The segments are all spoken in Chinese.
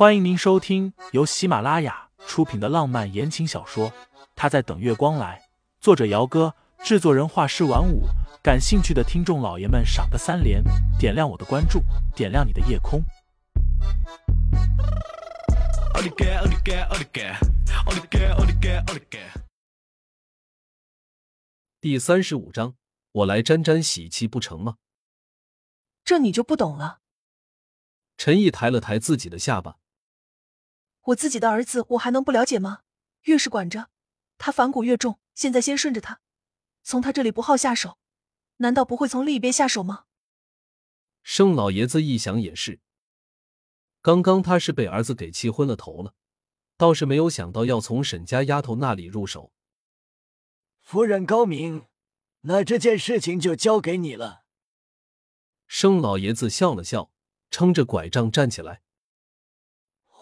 欢迎您收听由喜马拉雅出品的浪漫言情小说《他在等月光来》，作者：姚哥，制作人：画师晚舞。感兴趣的听众老爷们，赏个三连，点亮我的关注，点亮你的夜空。第三十五章，我来沾沾喜气不成吗？这你就不懂了。陈毅抬了抬自己的下巴。我自己的儿子，我还能不了解吗？越是管着他，反骨越重。现在先顺着他，从他这里不好下手，难道不会从另一边下手吗？盛老爷子一想也是，刚刚他是被儿子给气昏了头了，倒是没有想到要从沈家丫头那里入手。夫人高明，那这件事情就交给你了。盛老爷子笑了笑，撑着拐杖站起来。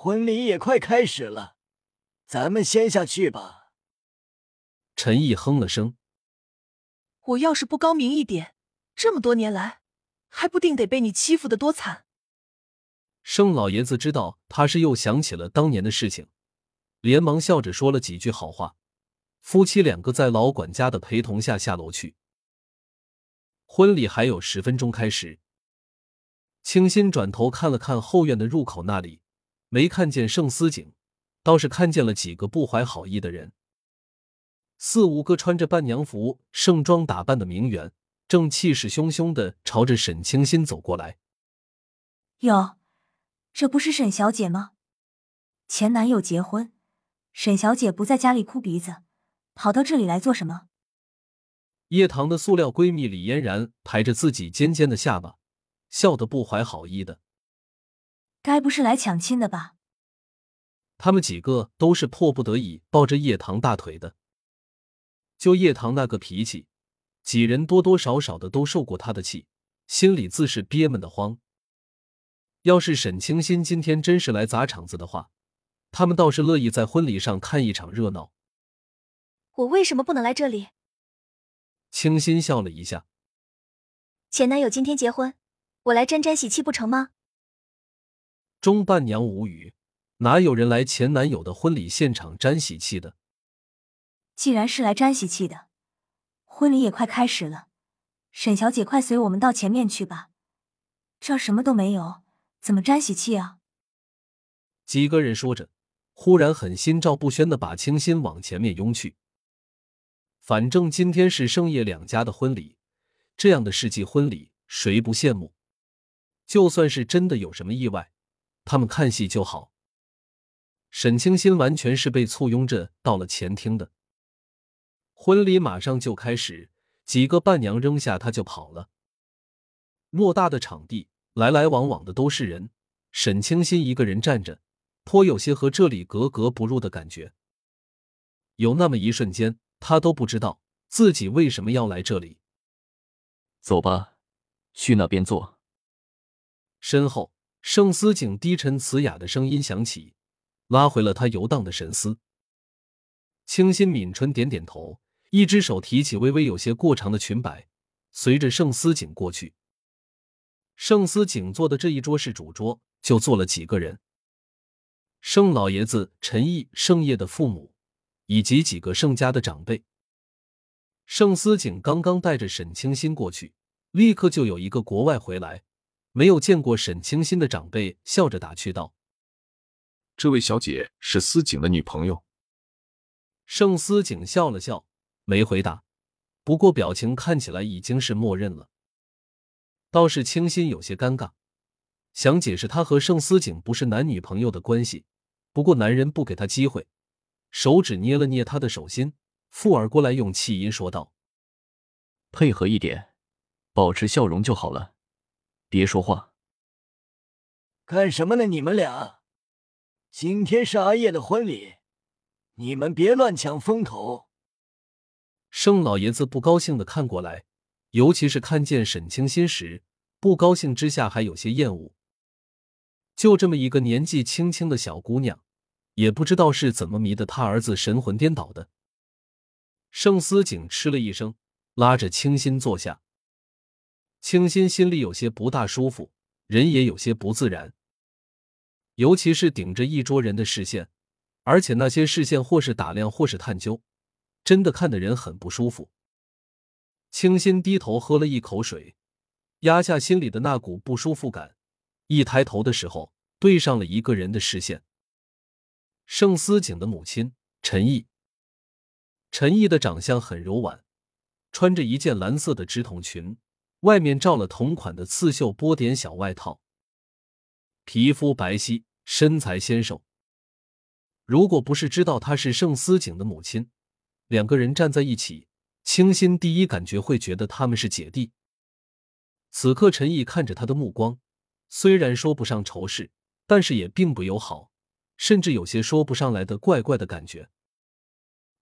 婚礼也快开始了，咱们先下去吧。陈毅哼了声：“我要是不高明一点，这么多年来，还不定得被你欺负的多惨。”盛老爷子知道他是又想起了当年的事情，连忙笑着说了几句好话。夫妻两个在老管家的陪同下下楼去。婚礼还有十分钟开始，清新转头看了看后院的入口那里。没看见盛思景，倒是看见了几个不怀好意的人。四五个穿着伴娘服、盛装打扮的名媛，正气势汹汹的朝着沈清新走过来。哟，这不是沈小姐吗？前男友结婚，沈小姐不在家里哭鼻子，跑到这里来做什么？叶棠的塑料闺蜜李嫣然抬着自己尖尖的下巴，笑得不怀好意的。该不是来抢亲的吧？他们几个都是迫不得已抱着叶棠大腿的。就叶棠那个脾气，几人多多少少的都受过他的气，心里自是憋闷的慌。要是沈清新今天真是来砸场子的话，他们倒是乐意在婚礼上看一场热闹。我为什么不能来这里？清新笑了一下。前男友今天结婚，我来沾沾喜气不成吗？钟伴娘无语，哪有人来前男友的婚礼现场沾喜气的？既然是来沾喜气的，婚礼也快开始了，沈小姐快随我们到前面去吧。这儿什么都没有，怎么沾喜气啊？几个人说着，忽然很心照不宣的把清新往前面拥去。反正今天是盛叶两家的婚礼，这样的世纪婚礼谁不羡慕？就算是真的有什么意外。他们看戏就好。沈清新完全是被簇拥着到了前厅的。婚礼马上就开始，几个伴娘扔下他就跑了。偌大的场地，来来往往的都是人。沈清新一个人站着，颇有些和这里格格不入的感觉。有那么一瞬间，他都不知道自己为什么要来这里。走吧，去那边坐。身后。盛思景低沉慈哑的声音响起，拉回了他游荡的神思。清新抿唇点点头，一只手提起微微有些过长的裙摆，随着盛思景过去。盛思景坐的这一桌是主桌，就坐了几个人：盛老爷子、陈毅、盛业的父母，以及几个盛家的长辈。盛思景刚刚带着沈清新过去，立刻就有一个国外回来。没有见过沈清新的长辈笑着打趣道：“这位小姐是司景的女朋友。”盛思景笑了笑，没回答，不过表情看起来已经是默认了。倒是清新有些尴尬，想解释他和盛思景不是男女朋友的关系，不过男人不给他机会，手指捏了捏他的手心，附耳过来用气音说道：“配合一点，保持笑容就好了。”别说话，干什么呢？你们俩，今天是阿叶的婚礼，你们别乱抢风头。盛老爷子不高兴的看过来，尤其是看见沈清心时，不高兴之下还有些厌恶。就这么一个年纪轻轻的小姑娘，也不知道是怎么迷得他儿子神魂颠倒的。盛思景嗤了一声，拉着清新坐下。清新心里有些不大舒服，人也有些不自然。尤其是顶着一桌人的视线，而且那些视线或是打量，或是探究，真的看的人很不舒服。清新低头喝了一口水，压下心里的那股不舒服感，一抬头的时候，对上了一个人的视线。盛思景的母亲陈毅。陈毅的长相很柔婉，穿着一件蓝色的直筒裙，外面罩了同款的刺绣波点小外套，皮肤白皙，身材纤瘦。如果不是知道她是盛思景的母亲，两个人站在一起，清新第一感觉会觉得他们是姐弟。此刻，陈毅看着他的目光，虽然说不上仇视，但是也并不友好。甚至有些说不上来的怪怪的感觉。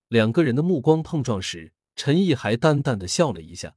两个人的目光碰撞时，陈毅还淡淡的笑了一下。